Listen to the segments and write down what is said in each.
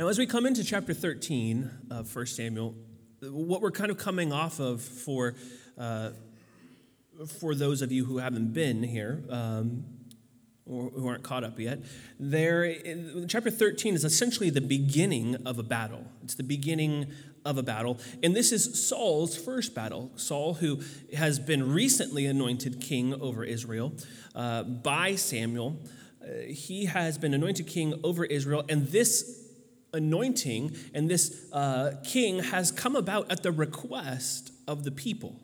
Now, as we come into chapter 13 of 1 Samuel, what we're kind of coming off of for, uh, for those of you who haven't been here um, or who aren't caught up yet, there, chapter 13 is essentially the beginning of a battle. It's the beginning of a battle. And this is Saul's first battle. Saul, who has been recently anointed king over Israel uh, by Samuel, uh, he has been anointed king over Israel. And this anointing and this uh, king has come about at the request of the people.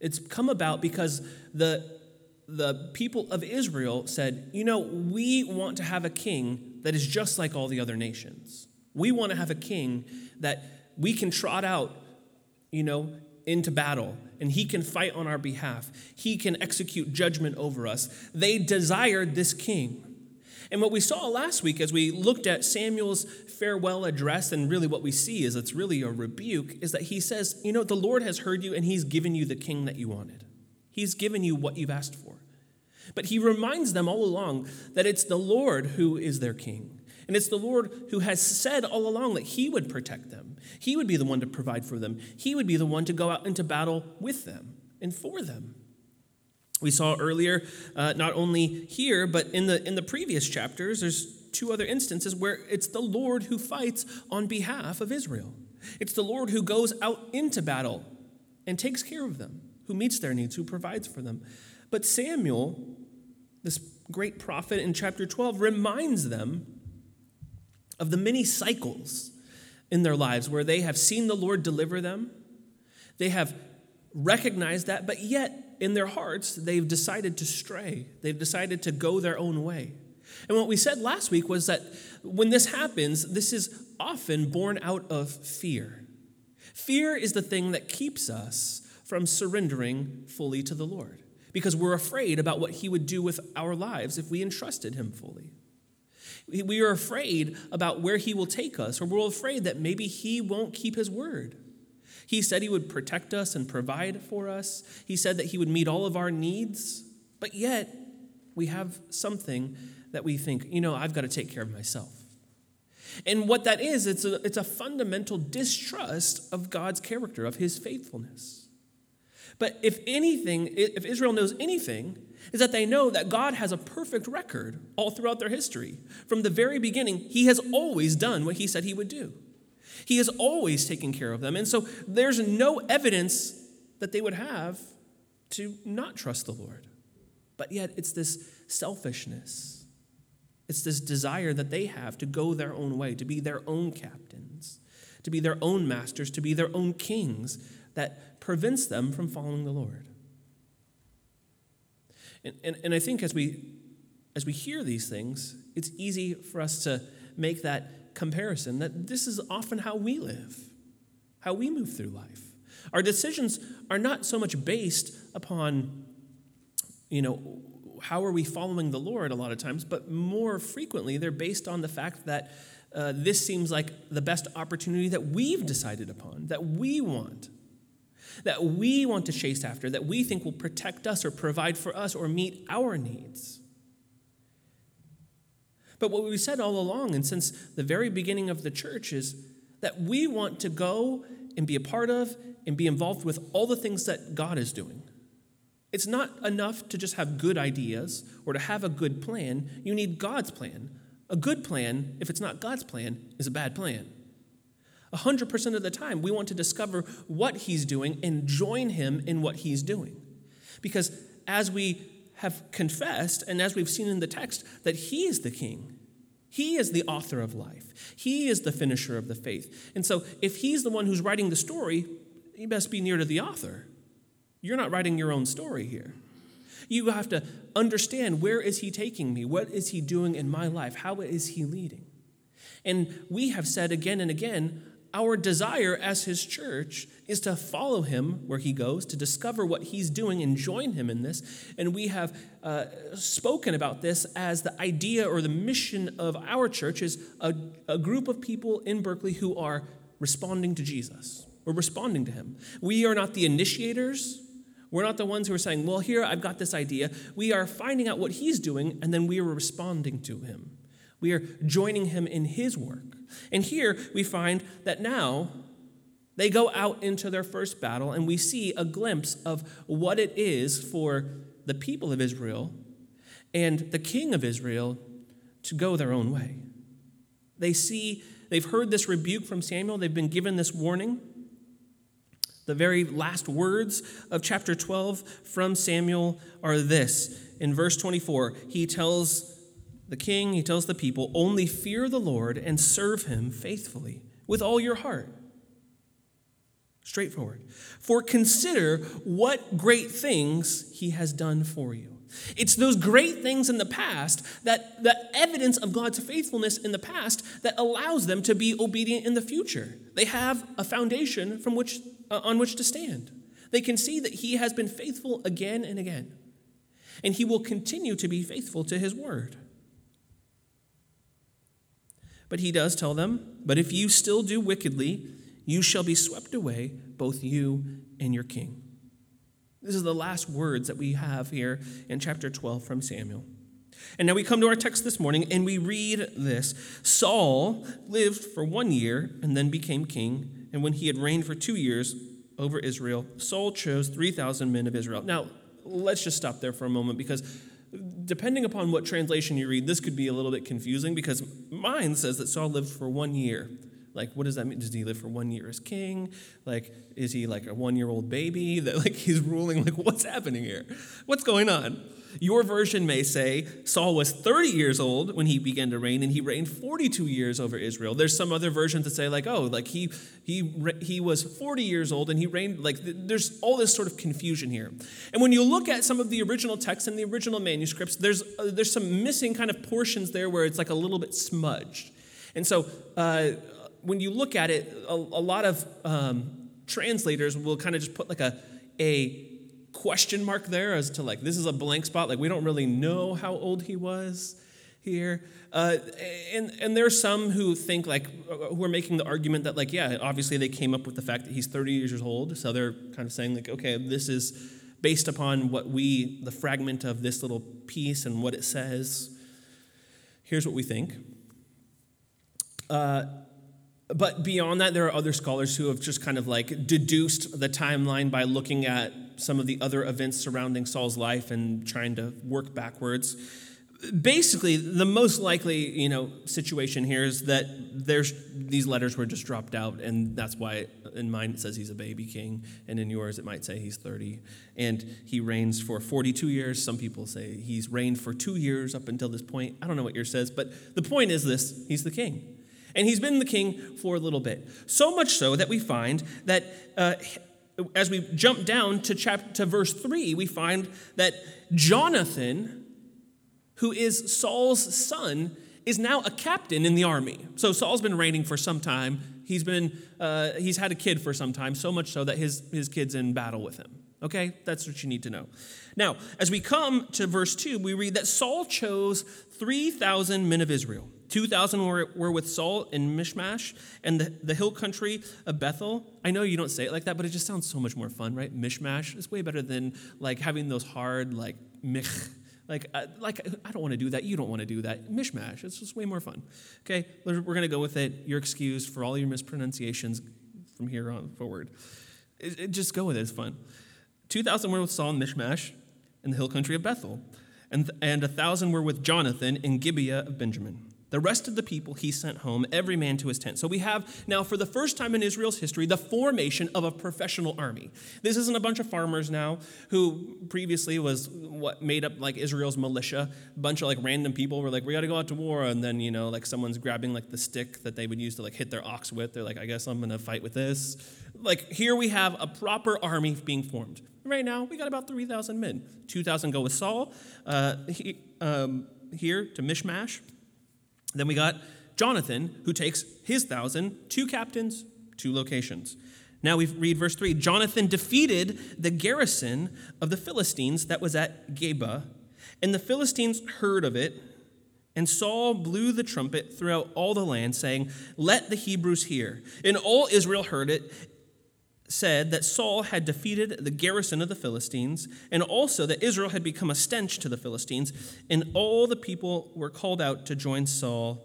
It's come about because the, the people of Israel said, you know, we want to have a king that is just like all the other nations. We want to have a king that we can trot out, you know, into battle and he can fight on our behalf. He can execute judgment over us. They desired this king. And what we saw last week as we looked at Samuel's farewell address, and really what we see is it's really a rebuke, is that he says, You know, the Lord has heard you and he's given you the king that you wanted. He's given you what you've asked for. But he reminds them all along that it's the Lord who is their king. And it's the Lord who has said all along that he would protect them. He would be the one to provide for them. He would be the one to go out into battle with them and for them. We saw earlier, uh, not only here, but in the, in the previous chapters, there's two other instances where it's the Lord who fights on behalf of Israel. It's the Lord who goes out into battle and takes care of them, who meets their needs, who provides for them. But Samuel, this great prophet in chapter 12, reminds them of the many cycles in their lives where they have seen the Lord deliver them. They have recognized that, but yet in their hearts, they've decided to stray. They've decided to go their own way. And what we said last week was that when this happens, this is often born out of fear. Fear is the thing that keeps us from surrendering fully to the Lord because we're afraid about what He would do with our lives if we entrusted Him fully. We are afraid about where He will take us, or we're afraid that maybe He won't keep His word. He said He would protect us and provide for us. He said that He would meet all of our needs, but yet we have something that we think, you know, I've got to take care of myself. And what that is, it's a, it's a fundamental distrust of God's character, of His faithfulness. But if anything, if Israel knows anything, is that they know that God has a perfect record all throughout their history. From the very beginning, He has always done what He said He would do. He has always taken care of them. And so there's no evidence that they would have to not trust the Lord. But yet it's this selfishness. It's this desire that they have to go their own way, to be their own captains, to be their own masters, to be their own kings that prevents them from following the Lord. And, and, and I think as we, as we hear these things, it's easy for us to make that comparison that this is often how we live, how we move through life. Our decisions are not so much based upon, you know, how are we following the Lord a lot of times, but more frequently they're based on the fact that uh, this seems like the best opportunity that we've decided upon, that we want, that we want to chase after, that we think will protect us or provide for us or meet our needs. But what we said all along, and since the very beginning of the church, is that we want to go and be a part of and be involved with all the things that God is doing. It's not enough to just have good ideas or to have a good plan. You need God's plan. A good plan, if it's not God's plan, is a bad plan. 100% of the time, we want to discover what He's doing and join Him in what He's doing. Because as we have confessed, and as we've seen in the text, that He is the King. He is the author of life. He is the finisher of the faith. And so, if He's the one who's writing the story, He best be near to the author. You're not writing your own story here. You have to understand where is He taking me? What is He doing in my life? How is He leading? And we have said again and again our desire as his church is to follow him where he goes, to discover what he's doing and join him in this. And we have uh, spoken about this as the idea or the mission of our church is a, a group of people in Berkeley who are responding to Jesus. We're responding to him. We are not the initiators. We're not the ones who are saying, well, here, I've got this idea. We are finding out what he's doing, and then we are responding to him. We are joining him in his work. And here we find that now they go out into their first battle, and we see a glimpse of what it is for the people of Israel and the king of Israel to go their own way. They see, they've heard this rebuke from Samuel, they've been given this warning. The very last words of chapter 12 from Samuel are this. In verse 24, he tells the king, he tells the people, only fear the Lord and serve him faithfully with all your heart. Straightforward. For consider what great things he has done for you. It's those great things in the past that the evidence of God's faithfulness in the past that allows them to be obedient in the future. They have a foundation from which uh, on which to stand. They can see that he has been faithful again and again. And he will continue to be faithful to his word. But he does tell them, but if you still do wickedly, you shall be swept away, both you and your king. This is the last words that we have here in chapter 12 from Samuel. And now we come to our text this morning and we read this Saul lived for one year and then became king. And when he had reigned for two years over Israel, Saul chose 3,000 men of Israel. Now, let's just stop there for a moment because depending upon what translation you read, this could be a little bit confusing because mine says that Saul lived for one year. Like, what does that mean? Does he live for one year as king? Like, is he like a one year old baby that like he's ruling? Like, what's happening here? What's going on? Your version may say Saul was 30 years old when he began to reign, and he reigned 42 years over Israel. There's some other versions that say like, oh, like he he he was 40 years old and he reigned. Like, there's all this sort of confusion here. And when you look at some of the original texts and the original manuscripts, there's uh, there's some missing kind of portions there where it's like a little bit smudged. And so, uh, when you look at it, a, a lot of um, translators will kind of just put like a, a question mark there as to like, this is a blank spot. Like, we don't really know how old he was here. Uh, and, and are some who think like, who are making the argument that like, yeah, obviously they came up with the fact that he's 30 years old. So they're kind of saying like, okay, this is based upon what we, the fragment of this little piece and what it says. Here's what we think. Uh, but beyond that, there are other scholars who have just kind of like deduced the timeline by looking at some of the other events surrounding Saul's life and trying to work backwards. Basically, the most likely, you know, situation here is that there's these letters were just dropped out, and that's why in mine it says he's a baby king, and in yours it might say he's 30, and he reigns for 42 years. Some people say he's reigned for two years up until this point. I don't know what yours says, but the point is this: he's the king and he's been the king for a little bit. So much so that we find that uh, as we jump down to, chapter, to verse 3, we find that Jonathan, who is Saul's son, is now a captain in the army. So Saul's been reigning for some time. He's been uh, he's had a kid for some time, so much so that his his kid's in battle with him. Okay, that's what you need to know. Now, as we come to verse two, we read that Saul chose three thousand men of Israel. 2,000 were, were with Saul in Mishmash and the, the hill country of Bethel. I know you don't say it like that, but it just sounds so much more fun, right? Mishmash is way better than like having those hard, like, mich. Like, uh, like I don't want to do that. You don't want to do that. Mishmash. It's just way more fun. Okay, we're, we're going to go with it. You're excused for all your mispronunciations from here on forward. It, it, just go with it. It's fun. 2,000 were with Saul and Mishmash in the hill country of Bethel, and, and a 1,000 were with Jonathan in Gibeah of Benjamin. The rest of the people he sent home, every man to his tent. So we have now, for the first time in Israel's history, the formation of a professional army. This isn't a bunch of farmers now who previously was what made up like Israel's militia. A bunch of like random people were like, we got to go out to war. And then, you know, like someone's grabbing like the stick that they would use to like hit their ox with. They're like, I guess I'm going to fight with this. Like here we have a proper army being formed. Right now, we got about 3,000 men. 2,000 go with Saul uh, he, um, here to Mishmash. Then we got Jonathan, who takes his thousand, two captains, two locations. Now we read verse 3 Jonathan defeated the garrison of the Philistines that was at Geba, and the Philistines heard of it. And Saul blew the trumpet throughout all the land, saying, Let the Hebrews hear. And all Israel heard it, said that Saul had defeated the garrison of the Philistines, and also that Israel had become a stench to the Philistines, and all the people were called out to join Saul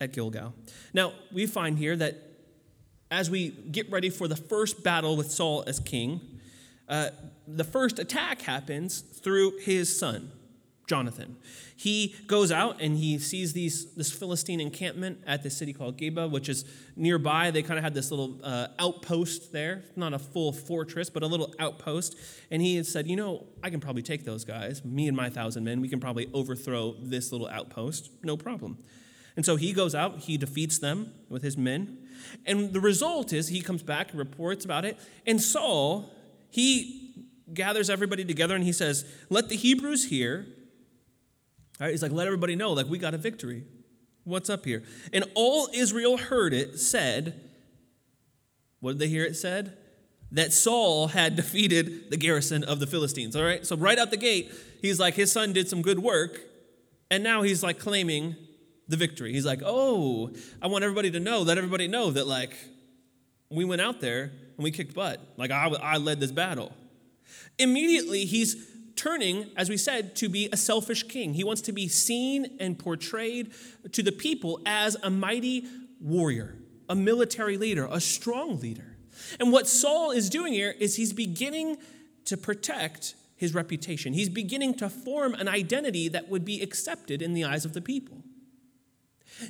at Gilgal. Now, we find here that as we get ready for the first battle with Saul as king, uh, the first attack happens through his son, Jonathan. He goes out and he sees these, this Philistine encampment at the city called Geba, which is nearby. They kind of had this little uh, outpost there, not a full fortress, but a little outpost. And he had said, You know, I can probably take those guys, me and my thousand men, we can probably overthrow this little outpost, no problem. And so he goes out, he defeats them with his men. And the result is he comes back and reports about it. And Saul, he gathers everybody together and he says, Let the Hebrews hear He's like, let everybody know, like, we got a victory. What's up here? And all Israel heard it said, what did they hear it said? That Saul had defeated the garrison of the Philistines. All right? So, right out the gate, he's like, his son did some good work. And now he's like claiming the victory. He's like, oh, I want everybody to know, let everybody know that, like, we went out there and we kicked butt. Like, I, I led this battle. Immediately, he's turning, as we said, to be a selfish king. He wants to be seen and portrayed to the people as a mighty warrior, a military leader, a strong leader. And what Saul is doing here is he's beginning to protect his reputation. He's beginning to form an identity that would be accepted in the eyes of the people.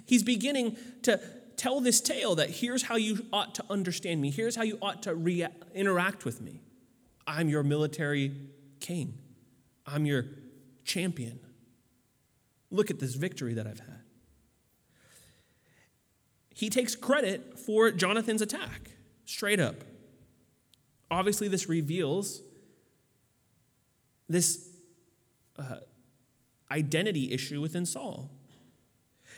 He's beginning to tell this tale that here's how you ought to understand me, here's how you ought to interact with me. I'm your military king. I'm your champion. Look at this victory that I've had. He takes credit for Jonathan's attack, straight up. Obviously, this reveals this uh, identity issue within Saul.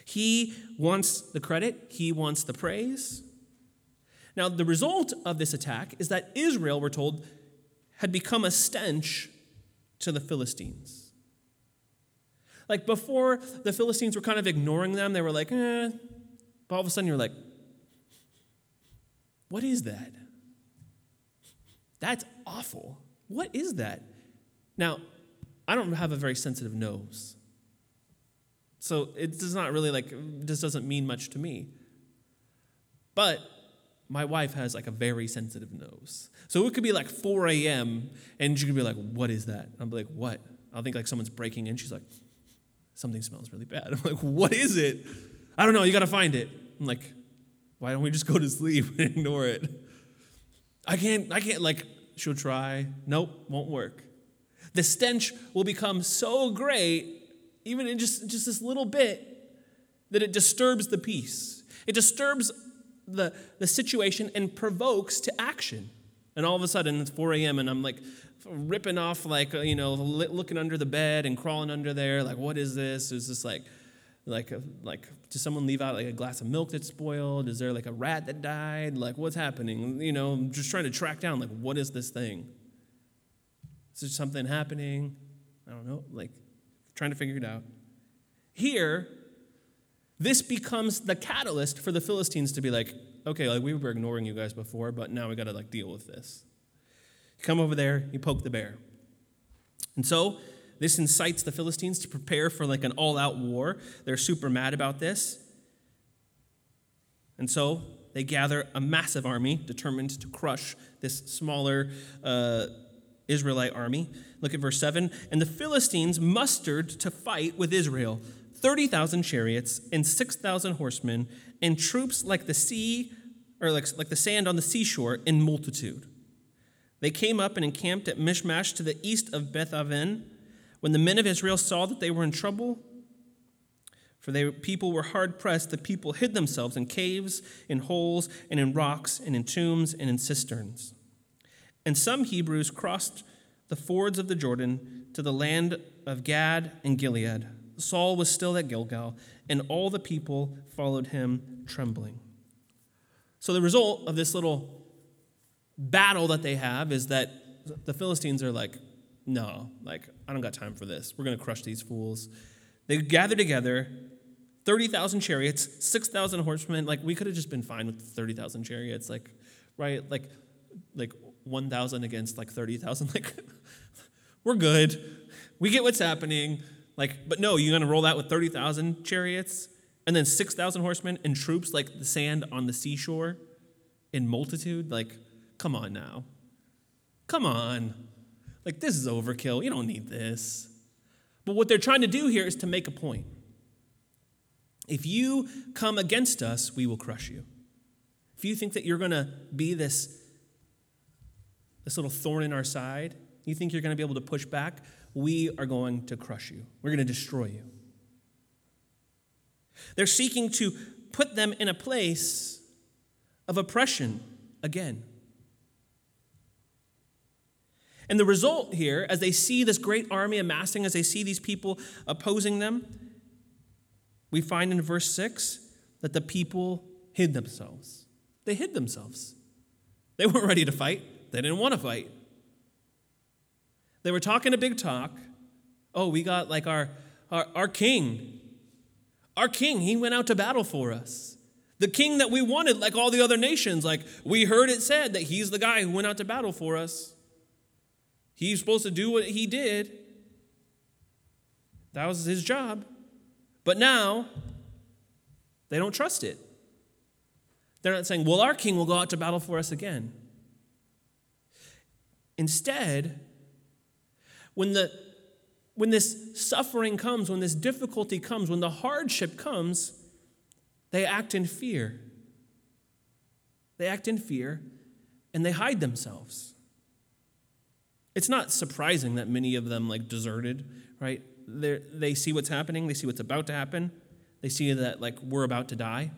He wants the credit, he wants the praise. Now, the result of this attack is that Israel, we're told, had become a stench to the Philistines. Like before, the Philistines were kind of ignoring them. They were like, eh. But all of a sudden, you're like, what is that? That's awful. What is that? Now, I don't have a very sensitive nose. So it does not really like, this doesn't mean much to me. But my wife has like a very sensitive nose. So it could be like 4 a.m. and she could be like, What is that? I'm like, What? I'll think like someone's breaking in. She's like, Something smells really bad. I'm like, What is it? I don't know. You got to find it. I'm like, Why don't we just go to sleep and ignore it? I can't, I can't, like, she'll try. Nope, won't work. The stench will become so great, even in just, just this little bit, that it disturbs the peace. It disturbs the, the situation and provokes to action. And all of a sudden, it's 4 a.m., and I'm like ripping off, like, you know, looking under the bed and crawling under there. Like, what is this? Is this like, like, like, does someone leave out like a glass of milk that's spoiled? Is there like a rat that died? Like, what's happening? You know, I'm just trying to track down, like, what is this thing? Is there something happening? I don't know, like, trying to figure it out. Here, this becomes the catalyst for the Philistines to be like, okay, like we were ignoring you guys before, but now we got to like deal with this. You come over there, you poke the bear. And so this incites the Philistines to prepare for like an all-out war. They're super mad about this. And so they gather a massive army determined to crush this smaller uh, Israelite army. Look at verse 7. And the Philistines mustered to fight with Israel 30,000 chariots and 6,000 horsemen, and troops like the sea, or like, like the sand on the seashore in multitude. They came up and encamped at Mishmash to the east of Beth Aven. When the men of Israel saw that they were in trouble, for the people were hard pressed, the people hid themselves in caves, in holes, and in rocks, and in tombs, and in cisterns. And some Hebrews crossed the fords of the Jordan to the land of Gad and Gilead Saul was still at Gilgal, and all the people followed him trembling. So, the result of this little battle that they have is that the Philistines are like, no, like, I don't got time for this. We're going to crush these fools. They gather together 30,000 chariots, 6,000 horsemen. Like, we could have just been fine with 30,000 chariots. Like, right? Like, like 1,000 against like 30,000. Like, we're good. We get what's happening. Like, but no, you're going to roll that with 30,000 chariots and then 6,000 horsemen and troops like the sand on the seashore in multitude. Like, come on now. Come on. Like, this is overkill. You don't need this. But what they're trying to do here is to make a point. If you come against us, we will crush you. If you think that you're going to be this, this little thorn in our side, you think you're going to be able to push back, we are going to crush you. We're going to destroy you. They're seeking to put them in a place of oppression again. And the result here, as they see this great army amassing, as they see these people opposing them, we find in verse 6 that the people hid themselves. They hid themselves. They weren't ready to fight, they didn't want to fight. They were talking a big talk. Oh, we got like our, our, our king. Our king, he went out to battle for us. The king that we wanted, like all the other nations. Like we heard it said that he's the guy who went out to battle for us. He's supposed to do what he did. That was his job. But now, they don't trust it. They're not saying, well, our king will go out to battle for us again. Instead, when, the, when this suffering comes, when this difficulty comes, when the hardship comes, they act in fear. They act in fear and they hide themselves. It's not surprising that many of them like deserted, right? They're, they see what's happening, they see what's about to happen, they see that like we're about to die.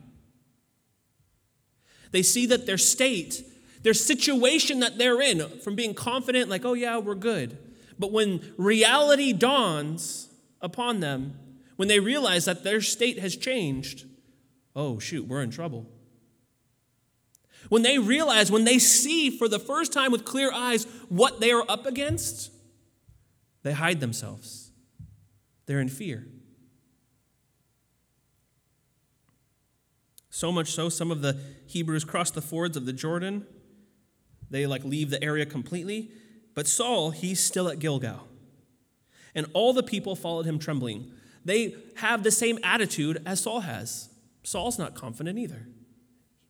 They see that their state, their situation that they're in, from being confident, like, oh yeah, we're good, but when reality dawns upon them, when they realize that their state has changed, oh, shoot, we're in trouble. When they realize, when they see for the first time with clear eyes what they are up against, they hide themselves. They're in fear. So much so, some of the Hebrews cross the fords of the Jordan. They like leave the area completely but Saul, he's still at Gilgal. And all the people followed him trembling. They have the same attitude as Saul has. Saul's not confident either.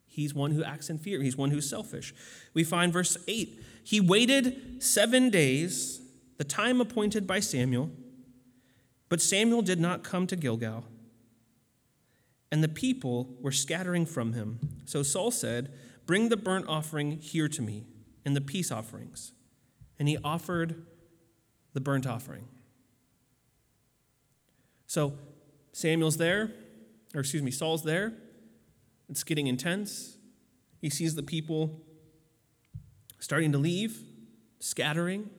He's one who acts in fear, he's one who's selfish. We find verse 8 He waited seven days, the time appointed by Samuel, but Samuel did not come to Gilgal. And the people were scattering from him. So Saul said, Bring the burnt offering here to me, and the peace offerings and he offered the burnt offering. So Samuel's there, or excuse me, Saul's there. It's getting intense. He sees the people starting to leave, scattering.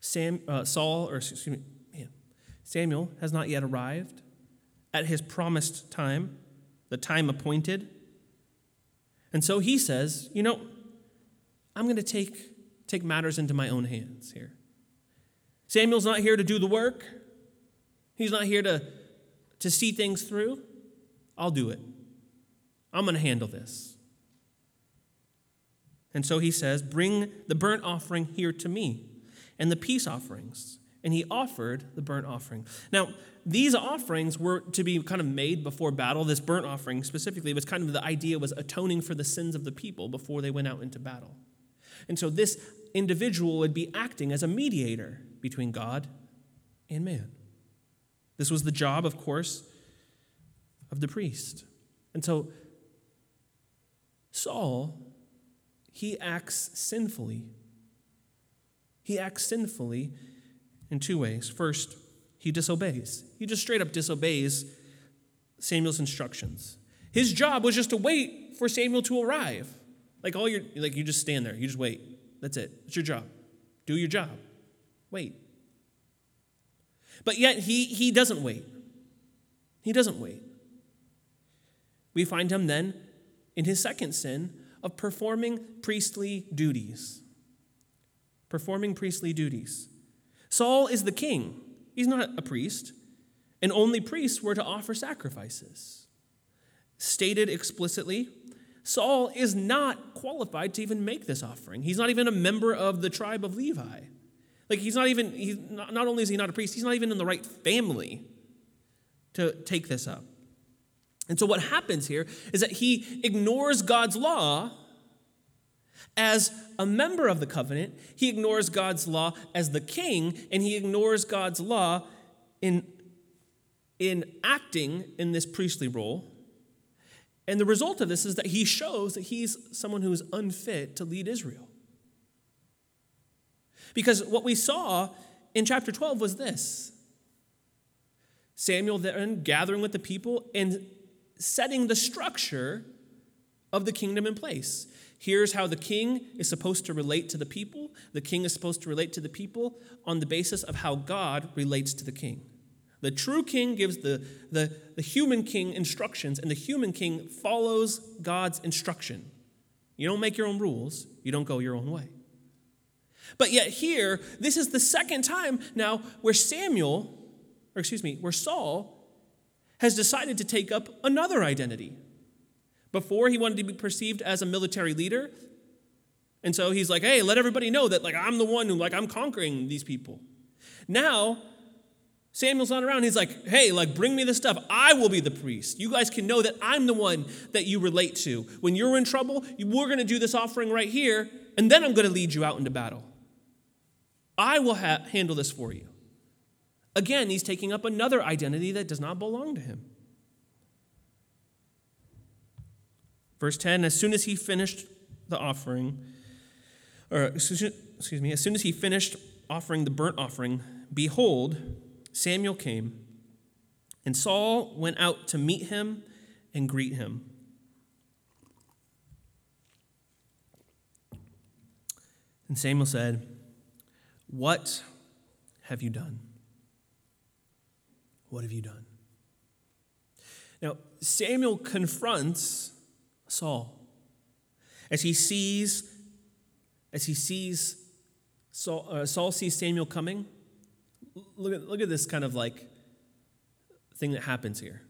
Sam, uh, Saul, or excuse me, man, Samuel has not yet arrived at his promised time, the time appointed. And so he says, You know, I'm going to take take matters into my own hands here. Samuel's not here to do the work, he's not here to, to see things through. I'll do it. I'm going to handle this. And so he says, Bring the burnt offering here to me and the peace offerings. And he offered the burnt offering. Now, these offerings were to be kind of made before battle. This burnt offering specifically was kind of the idea was atoning for the sins of the people before they went out into battle. And so this individual would be acting as a mediator between God and man. This was the job, of course, of the priest. And so Saul, he acts sinfully. He acts sinfully in two ways. First, he disobeys. He just straight up disobeys Samuel's instructions. His job was just to wait for Samuel to arrive. Like all your like you just stand there, you just wait. That's it. It's your job. Do your job. Wait. But yet he he doesn't wait. He doesn't wait. We find him then in his second sin of performing priestly duties. Performing priestly duties. Saul is the king. He's not a priest, and only priests were to offer sacrifices. Stated explicitly, Saul is not qualified to even make this offering. He's not even a member of the tribe of Levi. Like he's not even, he's not, not only is he not a priest, he's not even in the right family to take this up. And so what happens here is that he ignores God's law as a member of the covenant, he ignores God's law as the king, and he ignores God's law in, in acting in this priestly role. And the result of this is that he shows that he's someone who is unfit to lead Israel. Because what we saw in chapter 12 was this Samuel then gathering with the people and setting the structure of the kingdom in place. Here's how the king is supposed to relate to the people. The king is supposed to relate to the people on the basis of how God relates to the king. The true king gives the, the, the human king instructions, and the human king follows God's instruction. You don't make your own rules, you don't go your own way. But yet, here, this is the second time now where Samuel, or excuse me, where Saul has decided to take up another identity. Before, he wanted to be perceived as a military leader. And so he's like, hey, let everybody know that like I'm the one who like I'm conquering these people. Now, Samuel's not around. He's like, hey, like bring me the stuff. I will be the priest. You guys can know that I'm the one that you relate to. When you're in trouble, we're going to do this offering right here, and then I'm going to lead you out into battle. I will ha- handle this for you. Again, he's taking up another identity that does not belong to him. Verse 10 As soon as he finished the offering, or excuse me, as soon as he finished offering the burnt offering, behold, Samuel came, and Saul went out to meet him and greet him. And Samuel said, What have you done? What have you done? Now, Samuel confronts Saul. As he sees, as he sees Saul, uh, Saul sees Samuel coming, look at, look at this kind of like thing that happens here.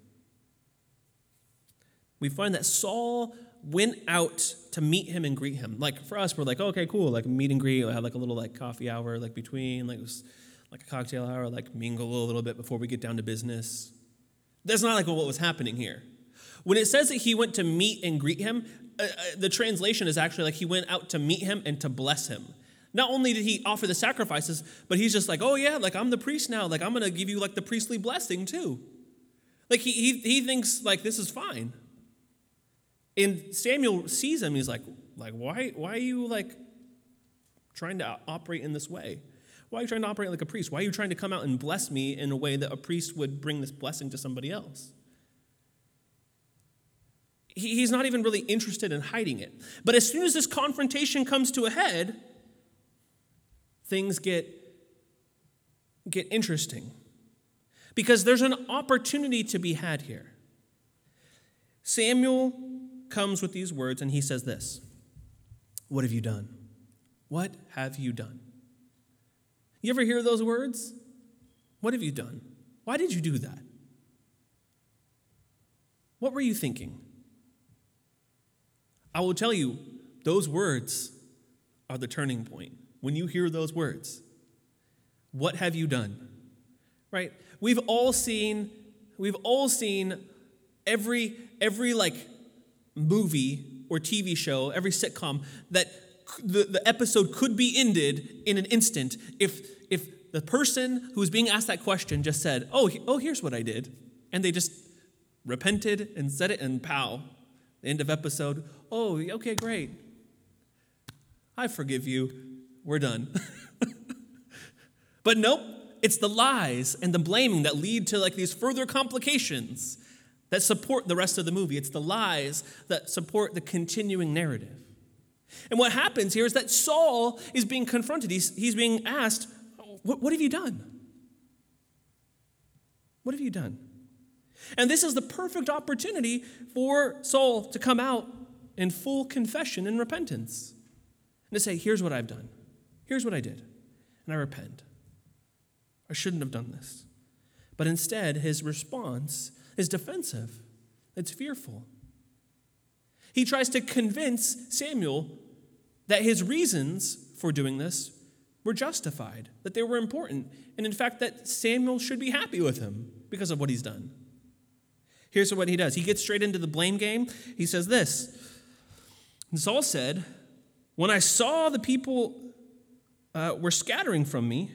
We find that Saul went out to meet him and greet him. Like for us, we're like, okay, cool, like meet and greet. We have like a little like coffee hour, like between, like like a cocktail hour, like mingle a little bit before we get down to business. That's not like what was happening here. When it says that he went to meet and greet him, uh, uh, the translation is actually like he went out to meet him and to bless him. Not only did he offer the sacrifices, but he's just like, oh yeah, like I'm the priest now. Like I'm gonna give you like the priestly blessing too. Like he, he, he thinks like this is fine. And Samuel sees him, he's like, like, why, why are you like trying to operate in this way? Why are you trying to operate like a priest? Why are you trying to come out and bless me in a way that a priest would bring this blessing to somebody else? he's not even really interested in hiding it. But as soon as this confrontation comes to a head, things get, get interesting. Because there's an opportunity to be had here. Samuel comes with these words and he says this What have you done? What have you done? You ever hear those words? What have you done? Why did you do that? What were you thinking? I will tell you, those words are the turning point. When you hear those words, what have you done? Right? We've all seen, we've all seen every, every like movie or TV show, every sitcom that the, the episode could be ended in an instant if, if the person who was being asked that question just said, oh, oh, here's what I did. And they just repented and said it and pow, end of episode. Oh, okay, great. I forgive you. We're done. but nope, it's the lies and the blaming that lead to like these further complications that support the rest of the movie. It's the lies that support the continuing narrative. And what happens here is that Saul is being confronted. He's, he's being asked, what, what have you done? What have you done? And this is the perfect opportunity for Saul to come out in full confession and repentance and to say, Here's what I've done. Here's what I did. And I repent. I shouldn't have done this. But instead, his response is defensive, it's fearful. He tries to convince Samuel that his reasons for doing this were justified, that they were important, and in fact, that Samuel should be happy with him because of what he's done. Here's what he does he gets straight into the blame game. He says this Saul said, When I saw the people uh, were scattering from me,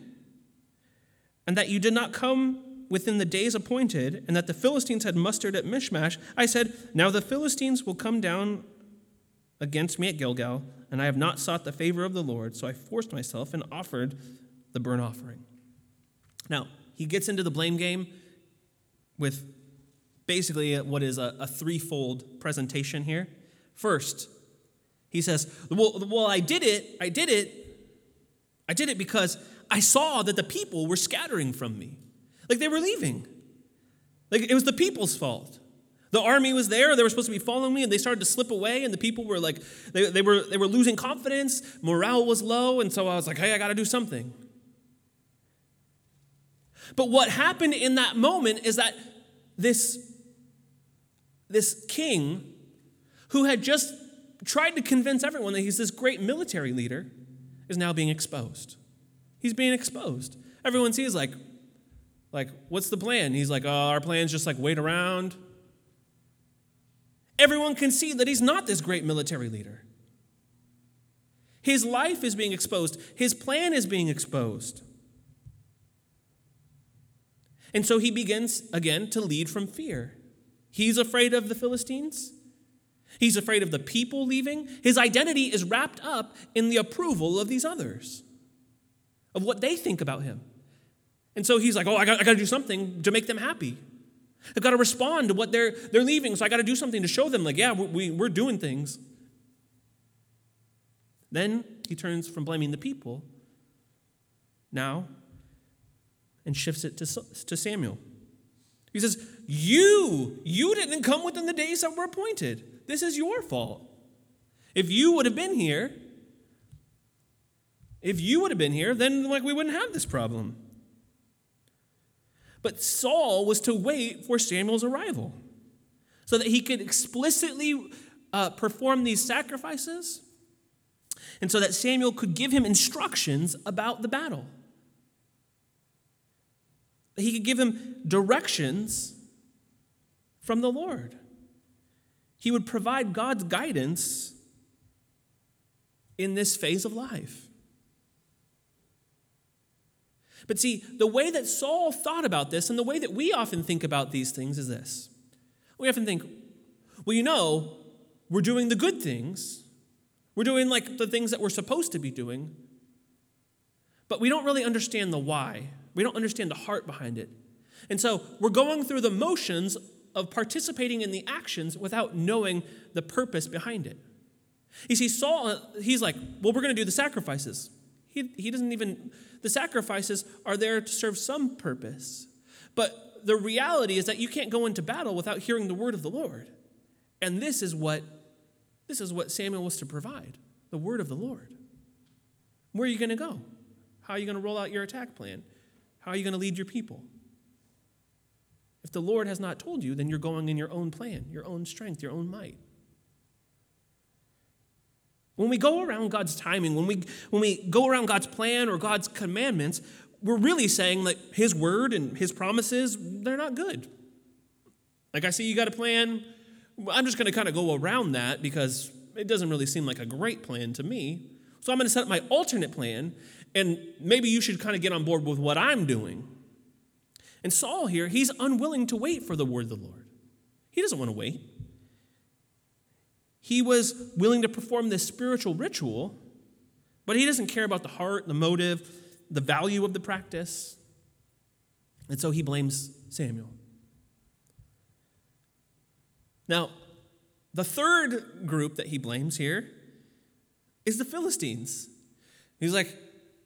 and that you did not come within the days appointed, and that the Philistines had mustered at Michmash, I said, Now the Philistines will come down against me at Gilgal, and I have not sought the favor of the Lord, so I forced myself and offered the burnt offering. Now, he gets into the blame game with basically what is a, a threefold presentation here. First, he says, well, well, I did it, I did it, I did it because I saw that the people were scattering from me. Like they were leaving. Like it was the people's fault. The army was there, they were supposed to be following me, and they started to slip away, and the people were like, they, they, were, they were losing confidence, morale was low, and so I was like, hey, I gotta do something. But what happened in that moment is that this, this king who had just tried to convince everyone that he's this great military leader is now being exposed. He's being exposed. Everyone sees like, like, what's the plan? He's like, oh, our plan's just like wait around. Everyone can see that he's not this great military leader. His life is being exposed, his plan is being exposed. And so he begins again to lead from fear. He's afraid of the Philistines. He's afraid of the people leaving. His identity is wrapped up in the approval of these others, of what they think about him. And so he's like, oh, I got, I got to do something to make them happy. I've got to respond to what they're, they're leaving, so I got to do something to show them, like, yeah, we, we're doing things. Then he turns from blaming the people now and shifts it to, to Samuel. He says, You, you didn't come within the days that were appointed. This is your fault. If you would have been here, if you would have been here, then like we wouldn't have this problem. But Saul was to wait for Samuel's arrival so that he could explicitly uh, perform these sacrifices and so that Samuel could give him instructions about the battle. He could give him directions from the Lord. He would provide God's guidance in this phase of life. But see, the way that Saul thought about this and the way that we often think about these things is this. We often think, well, you know, we're doing the good things. We're doing like the things that we're supposed to be doing. But we don't really understand the why. We don't understand the heart behind it. And so we're going through the motions of participating in the actions without knowing the purpose behind it. You see, Saul, he's like, well, we're going to do the sacrifices. He, he doesn't even, the sacrifices are there to serve some purpose. But the reality is that you can't go into battle without hearing the word of the Lord. And this is what, this is what Samuel was to provide the word of the Lord. Where are you going to go? How are you going to roll out your attack plan? How are you going to lead your people? If the Lord has not told you, then you're going in your own plan, your own strength, your own might. When we go around God's timing, when we, when we go around God's plan or God's commandments, we're really saying that His word and His promises, they're not good. Like I see you got a plan, I'm just going to kind of go around that because it doesn't really seem like a great plan to me. So I'm going to set up my alternate plan, and maybe you should kind of get on board with what I'm doing. And Saul here, he's unwilling to wait for the word of the Lord. He doesn't want to wait. He was willing to perform this spiritual ritual, but he doesn't care about the heart, the motive, the value of the practice. And so he blames Samuel. Now, the third group that he blames here is the Philistines. He's like,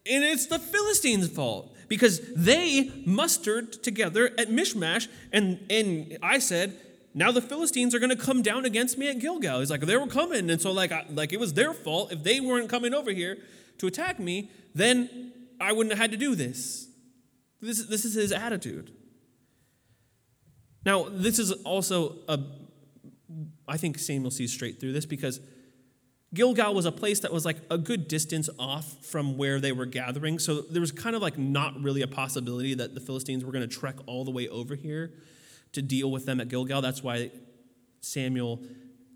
and it's the Philistines' fault because they mustered together at Michmash. And, and I said, now the Philistines are going to come down against me at Gilgal. He's like, they were coming. And so, like, I, like it was their fault. If they weren't coming over here to attack me, then I wouldn't have had to do this. This, this is his attitude. Now, this is also a I think Samuel sees straight through this because Gilgal was a place that was like a good distance off from where they were gathering. So there was kind of like not really a possibility that the Philistines were going to trek all the way over here to deal with them at Gilgal. That's why Samuel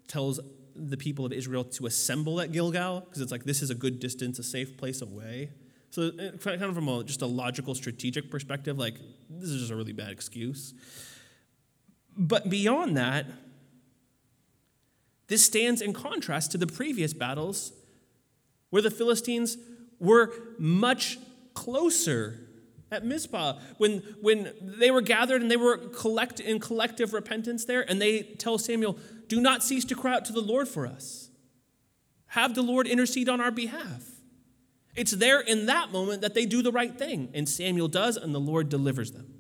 tells the people of Israel to assemble at Gilgal because it's like this is a good distance, a safe place away. So, uh, kind of from a, just a logical, strategic perspective, like this is just a really bad excuse. But beyond that, this stands in contrast to the previous battles where the Philistines were much closer at Mizpah when, when they were gathered and they were collect, in collective repentance there, and they tell Samuel, Do not cease to cry out to the Lord for us. Have the Lord intercede on our behalf. It's there in that moment that they do the right thing, and Samuel does, and the Lord delivers them.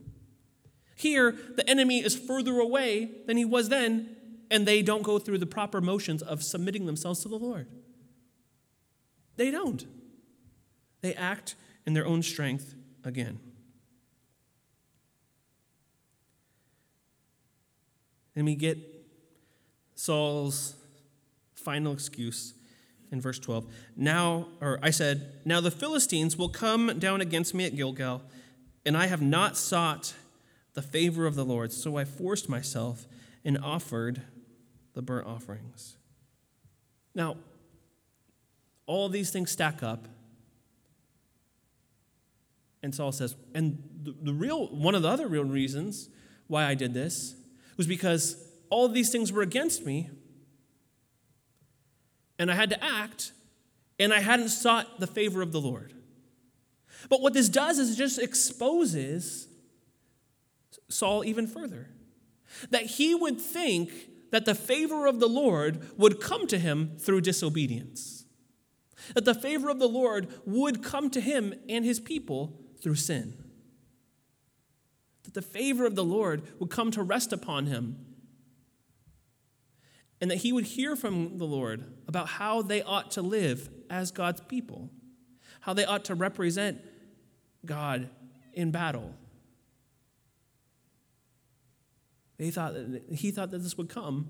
Here, the enemy is further away than he was then, and they don't go through the proper motions of submitting themselves to the Lord. They don't. They act in their own strength again. And we get Saul's final excuse in verse 12. Now, or I said, Now the Philistines will come down against me at Gilgal, and I have not sought the favor of the Lord, so I forced myself and offered the burnt offerings. Now, all these things stack up. And Saul says, and the, the, real one of the other real reasons why I did this was because all these things were against me, and I had to act, and I hadn't sought the favor of the Lord. But what this does is it just exposes Saul even further. That he would think that the favor of the Lord would come to him through disobedience. That the favor of the Lord would come to him and his people through sin. That the favor of the Lord would come to rest upon him. And that he would hear from the Lord about how they ought to live as God's people, how they ought to represent God in battle They thought that, he thought that this would come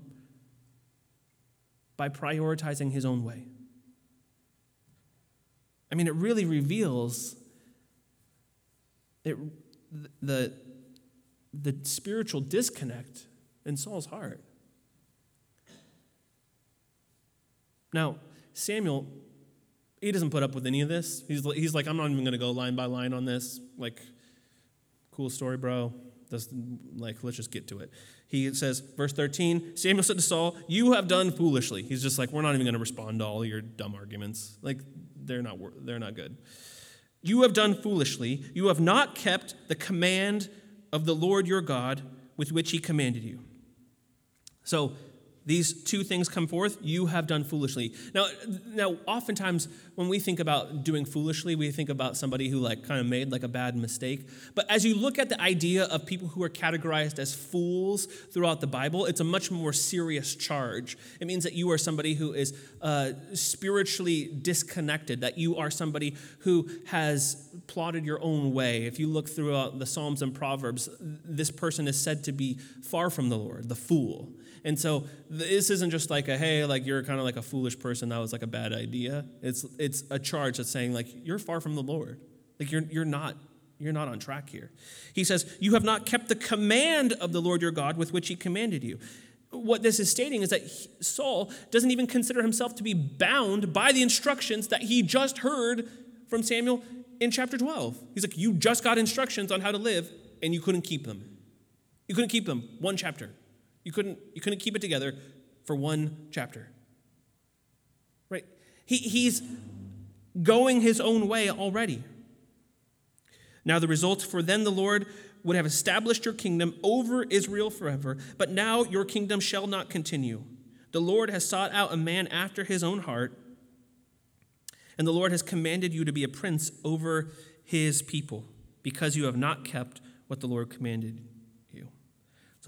by prioritizing his own way. I mean, it really reveals it, the, the spiritual disconnect in Saul's heart. Now, Samuel, he doesn't put up with any of this. He's, he's like, I'm not even going to go line by line on this. Like, cool story, bro. That's like, let's just get to it. He says, verse 13, Samuel said to Saul, You have done foolishly. He's just like, We're not even going to respond to all your dumb arguments. Like, they're not, they're not good. You have done foolishly. You have not kept the command of the Lord your God with which he commanded you. So, these two things come forth, you have done foolishly. Now, now, oftentimes when we think about doing foolishly, we think about somebody who like kind of made like a bad mistake. But as you look at the idea of people who are categorized as fools throughout the Bible, it's a much more serious charge. It means that you are somebody who is uh, spiritually disconnected, that you are somebody who has plotted your own way. If you look throughout the Psalms and Proverbs, this person is said to be far from the Lord, the fool. And so this isn't just like a hey, like you're kind of like a foolish person. That was like a bad idea. It's it's a charge that's saying like you're far from the Lord. Like you're you're not you're not on track here. He says, You have not kept the command of the Lord your God with which he commanded you. What this is stating is that Saul doesn't even consider himself to be bound by the instructions that he just heard from Samuel in chapter 12. He's like, You just got instructions on how to live, and you couldn't keep them. You couldn't keep them. One chapter. You couldn't, you couldn't keep it together for one chapter. Right? He, he's going his own way already. Now, the result for then the Lord would have established your kingdom over Israel forever, but now your kingdom shall not continue. The Lord has sought out a man after his own heart, and the Lord has commanded you to be a prince over his people, because you have not kept what the Lord commanded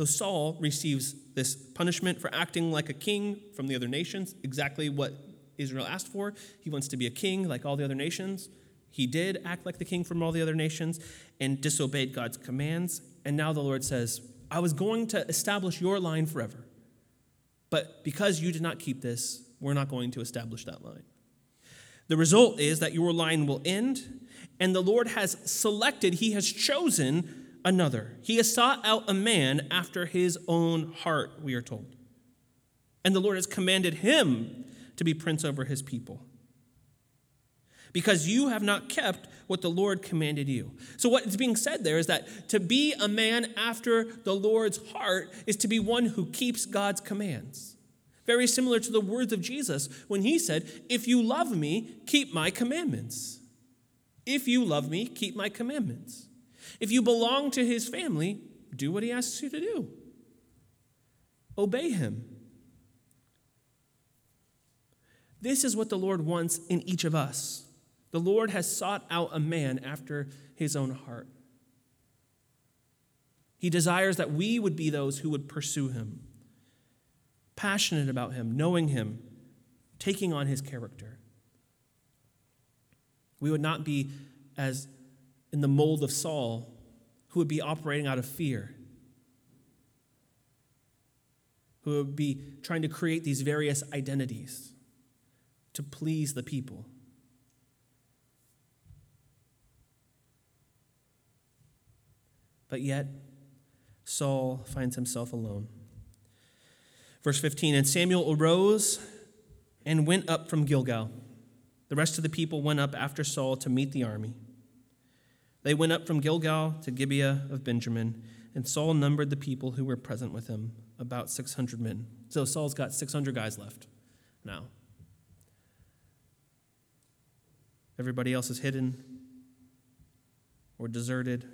so Saul receives this punishment for acting like a king from the other nations, exactly what Israel asked for. He wants to be a king like all the other nations. He did act like the king from all the other nations and disobeyed God's commands. And now the Lord says, I was going to establish your line forever. But because you did not keep this, we're not going to establish that line. The result is that your line will end, and the Lord has selected, He has chosen another. He has sought out a man after His own heart, we are told. And the Lord has commanded him to be prince over His people because you have not kept what the Lord commanded you. So, what is being said there is that to be a man after the Lord's heart is to be one who keeps God's commands. Very similar to the words of Jesus when he said, If you love me, keep my commandments. If you love me, keep my commandments. If you belong to his family, do what he asks you to do. Obey him. This is what the Lord wants in each of us. The Lord has sought out a man after his own heart. He desires that we would be those who would pursue him, passionate about him, knowing him, taking on his character. We would not be as in the mold of Saul, who would be operating out of fear, who would be trying to create these various identities to please the people. But yet, Saul finds himself alone. Verse 15 And Samuel arose and went up from Gilgal. The rest of the people went up after Saul to meet the army. They went up from Gilgal to Gibeah of Benjamin, and Saul numbered the people who were present with him, about 600 men. So Saul's got 600 guys left now. Everybody else is hidden or deserted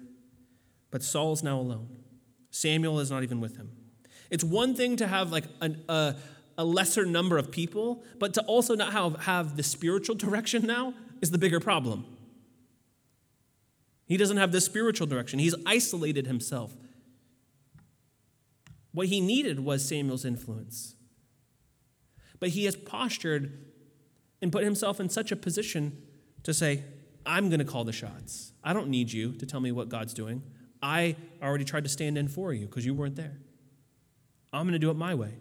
but Saul's now alone. Samuel is not even with him. It's one thing to have like an, a, a lesser number of people, but to also not have, have the spiritual direction now is the bigger problem. He doesn't have the spiritual direction, he's isolated himself. What he needed was Samuel's influence. But he has postured and put himself in such a position to say, I'm going to call the shots. I don't need you to tell me what God's doing. I already tried to stand in for you because you weren't there. I'm going to do it my way.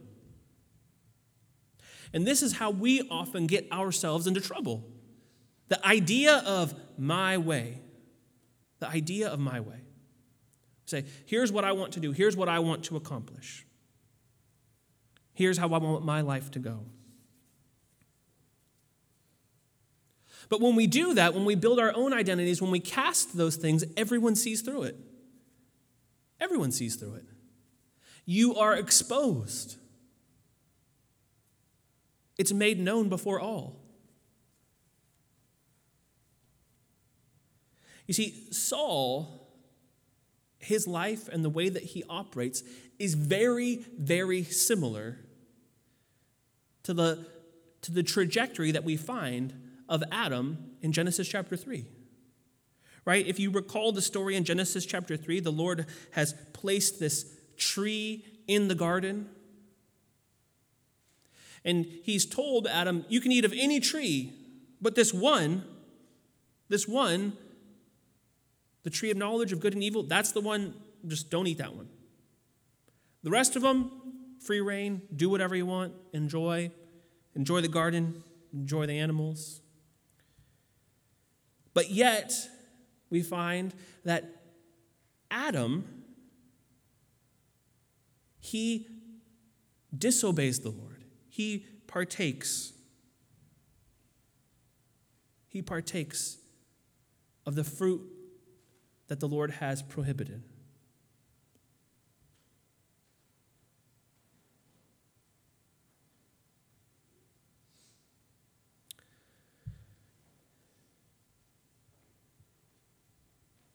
And this is how we often get ourselves into trouble. The idea of my way. The idea of my way. Say, here's what I want to do, here's what I want to accomplish. Here's how I want my life to go. But when we do that, when we build our own identities, when we cast those things, everyone sees through it. Everyone sees through it. You are exposed. It's made known before all. You see, Saul, his life and the way that he operates is very, very similar to the, to the trajectory that we find of Adam in Genesis chapter 3 right? If you recall the story in Genesis chapter 3, the Lord has placed this tree in the garden. And he's told Adam, You can eat of any tree, but this one, this one, the tree of knowledge of good and evil, that's the one, just don't eat that one. The rest of them, free rein, do whatever you want, enjoy. Enjoy the garden, enjoy the animals. But yet, we find that Adam, he disobeys the Lord. He partakes. He partakes of the fruit that the Lord has prohibited.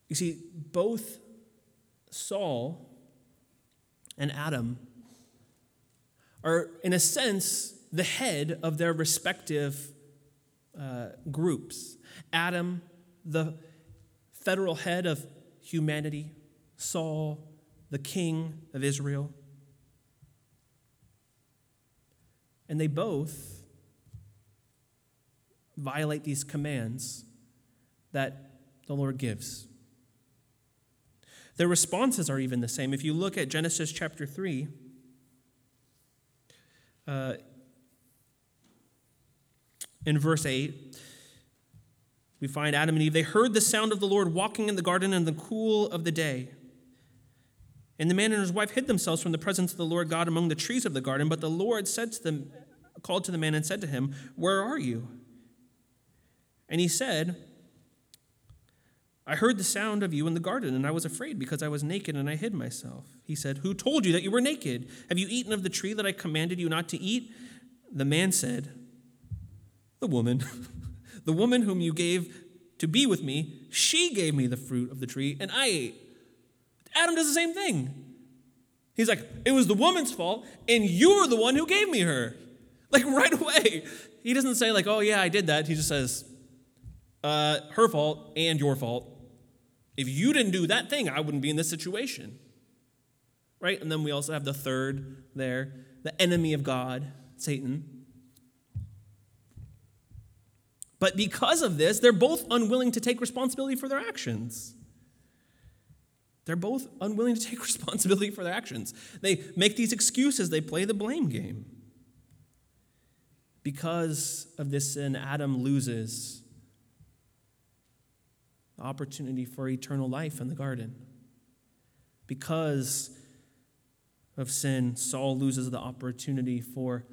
You see, both Saul and Adam are, in a sense, the head of their respective uh, groups. Adam, the federal head of humanity, Saul, the king of Israel. And they both violate these commands that the Lord gives. Their responses are even the same. If you look at Genesis chapter 3, uh, in verse 8, we find Adam and Eve. They heard the sound of the Lord walking in the garden in the cool of the day. And the man and his wife hid themselves from the presence of the Lord God among the trees of the garden. But the Lord said to them, called to the man and said to him, Where are you? And he said, I heard the sound of you in the garden, and I was afraid because I was naked and I hid myself. He said, Who told you that you were naked? Have you eaten of the tree that I commanded you not to eat? The man said, The woman, the woman whom you gave to be with me, she gave me the fruit of the tree, and I ate. Adam does the same thing. He's like, It was the woman's fault, and you were the one who gave me her. Like right away. He doesn't say, like, oh yeah, I did that. He just says, uh, her fault and your fault. If you didn't do that thing, I wouldn't be in this situation. Right? And then we also have the third there, the enemy of God, Satan. But because of this, they're both unwilling to take responsibility for their actions. They're both unwilling to take responsibility for their actions. They make these excuses, they play the blame game. Because of this sin, Adam loses the opportunity for eternal life in the garden. Because of sin, Saul loses the opportunity for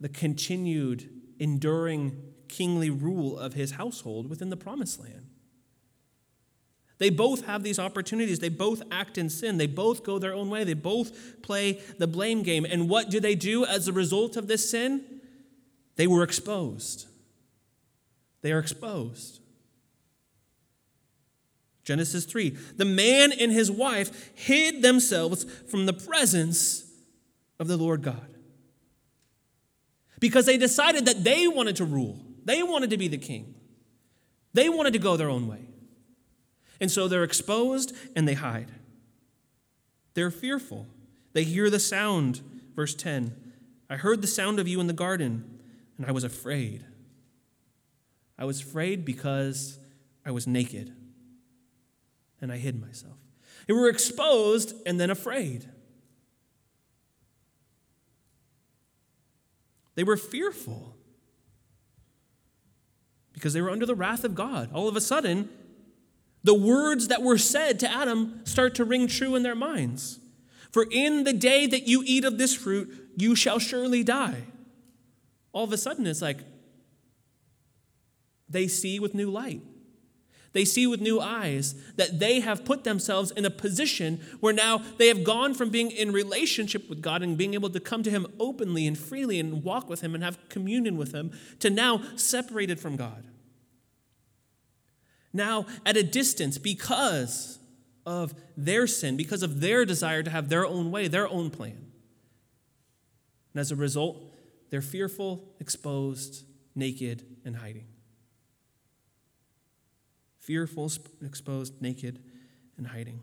the continued, enduring kingly rule of his household within the promised land. They both have these opportunities. They both act in sin. They both go their own way. They both play the blame game. And what do they do as a result of this sin? They were exposed. They are exposed. Genesis 3 The man and his wife hid themselves from the presence of the Lord God because they decided that they wanted to rule, they wanted to be the king, they wanted to go their own way. And so they're exposed and they hide. They're fearful. They hear the sound. Verse 10 I heard the sound of you in the garden, and I was afraid. I was afraid because I was naked, and I hid myself. They were exposed and then afraid. They were fearful because they were under the wrath of God. All of a sudden, the words that were said to Adam start to ring true in their minds. For in the day that you eat of this fruit, you shall surely die. All of a sudden, it's like they see with new light. They see with new eyes that they have put themselves in a position where now they have gone from being in relationship with God and being able to come to Him openly and freely and walk with Him and have communion with Him to now separated from God now at a distance because of their sin, because of their desire to have their own way, their own plan. And as a result, they're fearful, exposed, naked, and hiding. Fearful, exposed, naked, and hiding.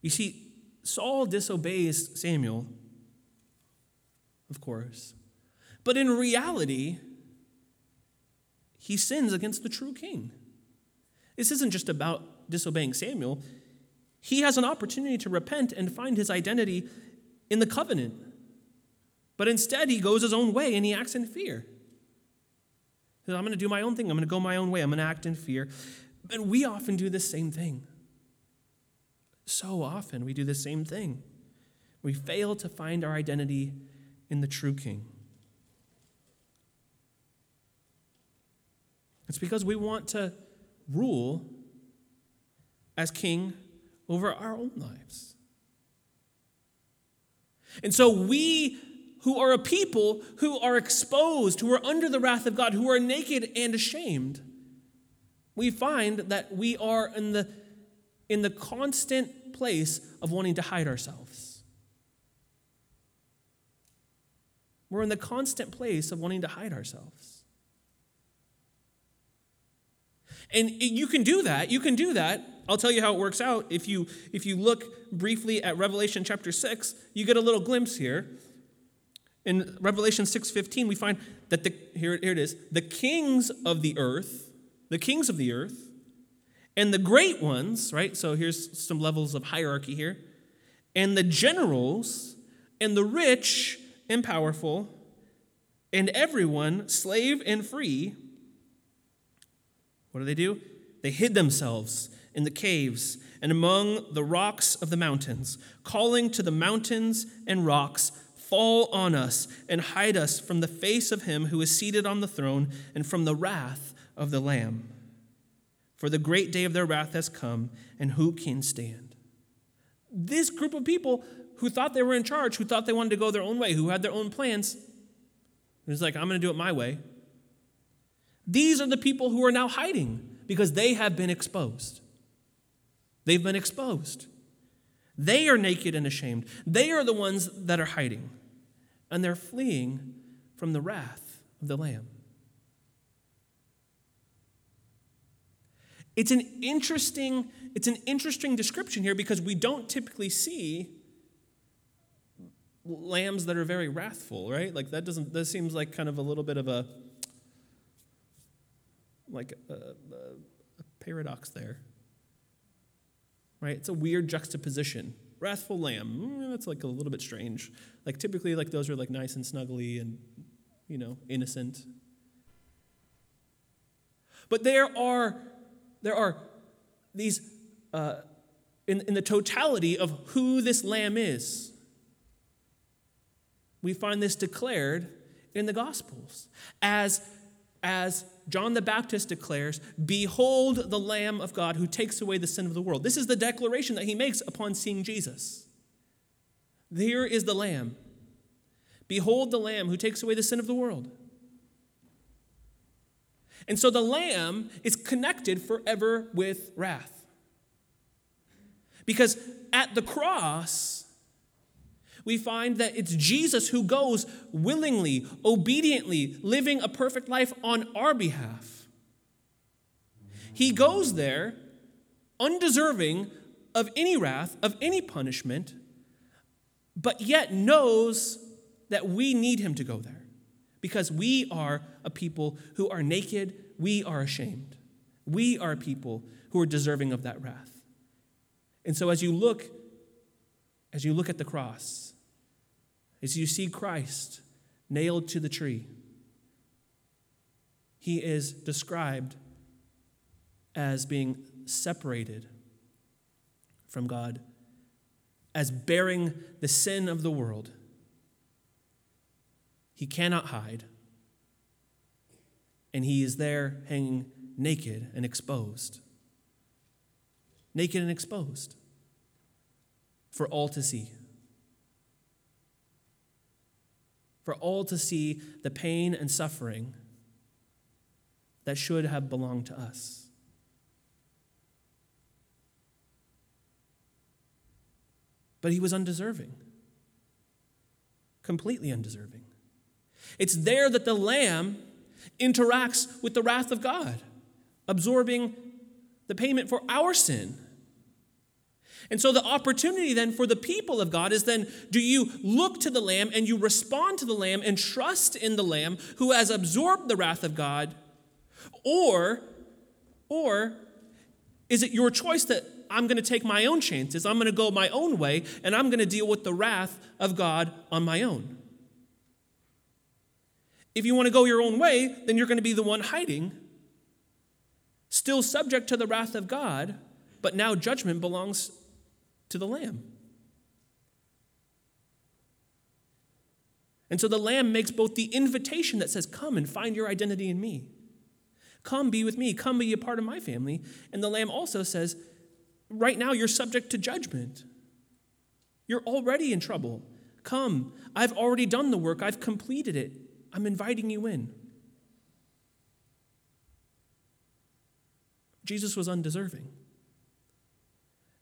You see, Saul disobeys Samuel, of course. But in reality, he sins against the true king. This isn't just about disobeying Samuel. He has an opportunity to repent and find his identity in the covenant. But instead, he goes his own way and he acts in fear. I'm going to do my own thing. I'm going to go my own way. I'm going to act in fear. And we often do the same thing. So often, we do the same thing. We fail to find our identity in the true king. It's because we want to rule as king over our own lives. And so we who are a people who are exposed, who are under the wrath of God, who are naked and ashamed, we find that we are in the, in the constant place of wanting to hide ourselves. We're in the constant place of wanting to hide ourselves. And you can do that. You can do that. I'll tell you how it works out. If you if you look briefly at Revelation chapter 6, you get a little glimpse here. In Revelation 6:15, we find that the here, here it is, the kings of the earth, the kings of the earth, and the great ones, right? So here's some levels of hierarchy here, and the generals, and the rich and powerful, and everyone, slave and free, what do they do? They hid themselves in the caves and among the rocks of the mountains, calling to the mountains and rocks, Fall on us and hide us from the face of him who is seated on the throne and from the wrath of the Lamb. For the great day of their wrath has come, and who can stand? This group of people who thought they were in charge, who thought they wanted to go their own way, who had their own plans, it was like, I'm going to do it my way. These are the people who are now hiding because they have been exposed. They've been exposed. They are naked and ashamed. They are the ones that are hiding. And they're fleeing from the wrath of the Lamb. It's an interesting, it's an interesting description here because we don't typically see lambs that are very wrathful, right? Like that doesn't that seems like kind of a little bit of a like a, a, a paradox there right? It's a weird juxtaposition. Wrathful lamb, mm, that's like a little bit strange. Like typically, like those are like nice and snuggly and, you know, innocent. But there are, there are these, uh, in, in the totality of who this lamb is, we find this declared in the Gospels as, as John the Baptist declares, Behold the Lamb of God who takes away the sin of the world. This is the declaration that he makes upon seeing Jesus. Here is the Lamb. Behold the Lamb who takes away the sin of the world. And so the Lamb is connected forever with wrath. Because at the cross, we find that it's Jesus who goes willingly, obediently, living a perfect life on our behalf. He goes there undeserving of any wrath, of any punishment, but yet knows that we need him to go there because we are a people who are naked, we are ashamed. We are people who are deserving of that wrath. And so as you look as you look at the cross, as you see Christ nailed to the tree, he is described as being separated from God, as bearing the sin of the world. He cannot hide, and he is there hanging naked and exposed. Naked and exposed for all to see. For all to see the pain and suffering that should have belonged to us. But he was undeserving, completely undeserving. It's there that the Lamb interacts with the wrath of God, absorbing the payment for our sin and so the opportunity then for the people of God is then do you look to the Lamb and you respond to the Lamb and trust in the Lamb who has absorbed the wrath of God? Or, or is it your choice that I'm going to take my own chances, I'm going to go my own way, and I'm going to deal with the wrath of God on my own? If you want to go your own way, then you're going to be the one hiding, still subject to the wrath of God, but now judgment belongs to the Lamb. And so the Lamb makes both the invitation that says, Come and find your identity in me. Come be with me. Come be a part of my family. And the Lamb also says, Right now you're subject to judgment. You're already in trouble. Come. I've already done the work, I've completed it. I'm inviting you in. Jesus was undeserving.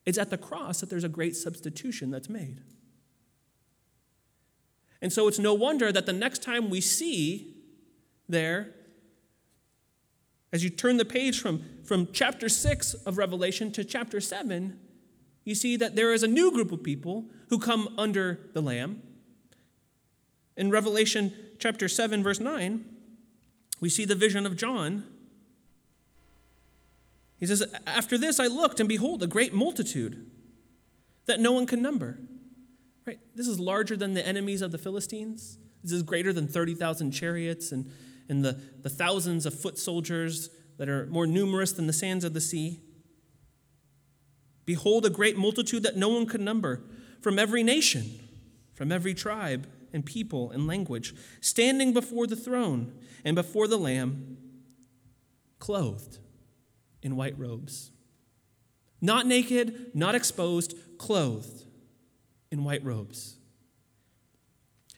It's at the cross that there's a great substitution that's made. And so it's no wonder that the next time we see there, as you turn the page from, from chapter 6 of Revelation to chapter 7, you see that there is a new group of people who come under the Lamb. In Revelation chapter 7, verse 9, we see the vision of John he says, After this I looked, and behold, a great multitude that no one can number, Right? This is larger than the enemies of the Philistines. This is greater than 30,000 chariots and, and the, the thousands of foot soldiers that are more numerous than the sands of the sea. Behold, a great multitude that no one could number from every nation, from every tribe and people and language, standing before the throne and before the Lamb, clothed in white robes. Not naked, not exposed, clothed in white robes.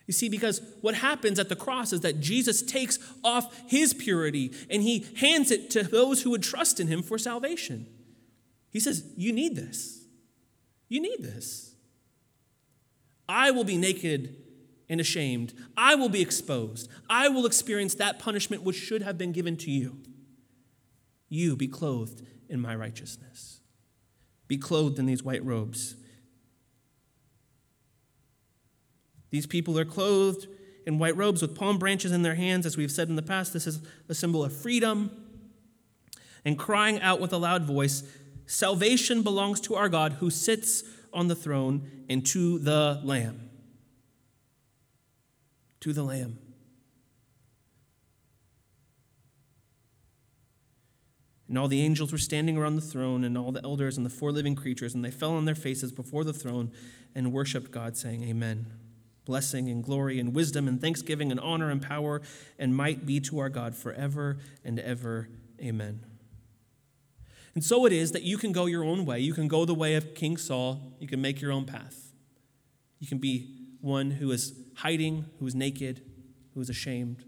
You see, because what happens at the cross is that Jesus takes off his purity and he hands it to those who would trust in him for salvation. He says, You need this. You need this. I will be naked and ashamed. I will be exposed. I will experience that punishment which should have been given to you. You be clothed in my righteousness. Be clothed in these white robes. These people are clothed in white robes with palm branches in their hands. As we've said in the past, this is a symbol of freedom. And crying out with a loud voice, Salvation belongs to our God who sits on the throne and to the Lamb. To the Lamb. And all the angels were standing around the throne, and all the elders and the four living creatures, and they fell on their faces before the throne and worshiped God, saying, Amen. Blessing and glory and wisdom and thanksgiving and honor and power and might be to our God forever and ever. Amen. And so it is that you can go your own way. You can go the way of King Saul. You can make your own path. You can be one who is hiding, who is naked, who is ashamed,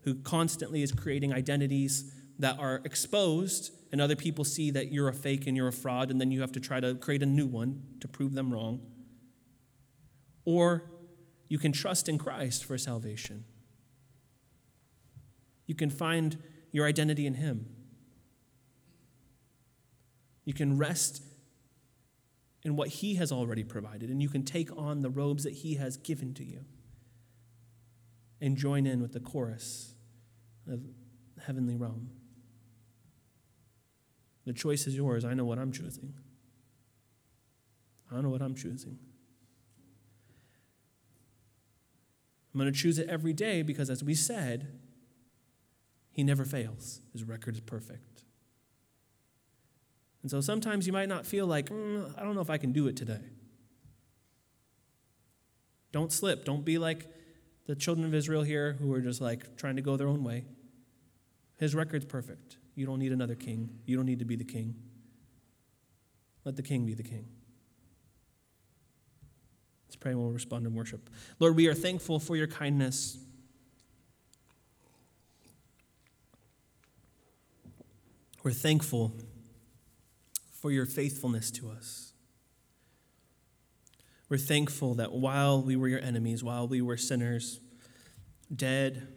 who constantly is creating identities that are exposed, and other people see that you're a fake and you're a fraud, and then you have to try to create a new one to prove them wrong. Or you can trust in Christ for salvation. You can find your identity in Him. You can rest in what He has already provided, and you can take on the robes that He has given to you and join in with the chorus of heavenly realm. The choice is yours. I know what I'm choosing. I know what I'm choosing. I'm going to choose it every day because, as we said, He never fails. His record is perfect. And so sometimes you might not feel like, mm, I don't know if I can do it today. Don't slip. Don't be like the children of Israel here who are just like trying to go their own way. His record's perfect. You don't need another king. You don't need to be the king. Let the king be the king. Let's pray and we'll respond in worship. Lord, we are thankful for your kindness. We're thankful for your faithfulness to us. We're thankful that while we were your enemies, while we were sinners, dead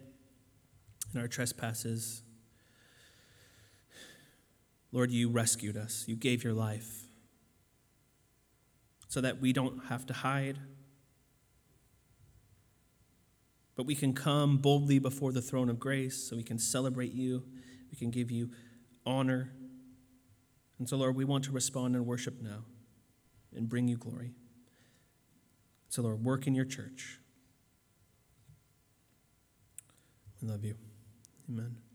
in our trespasses, Lord, you rescued us. You gave your life so that we don't have to hide, but we can come boldly before the throne of grace so we can celebrate you, we can give you honor. And so, Lord, we want to respond in worship now and bring you glory. So, Lord, work in your church. We love you. Amen.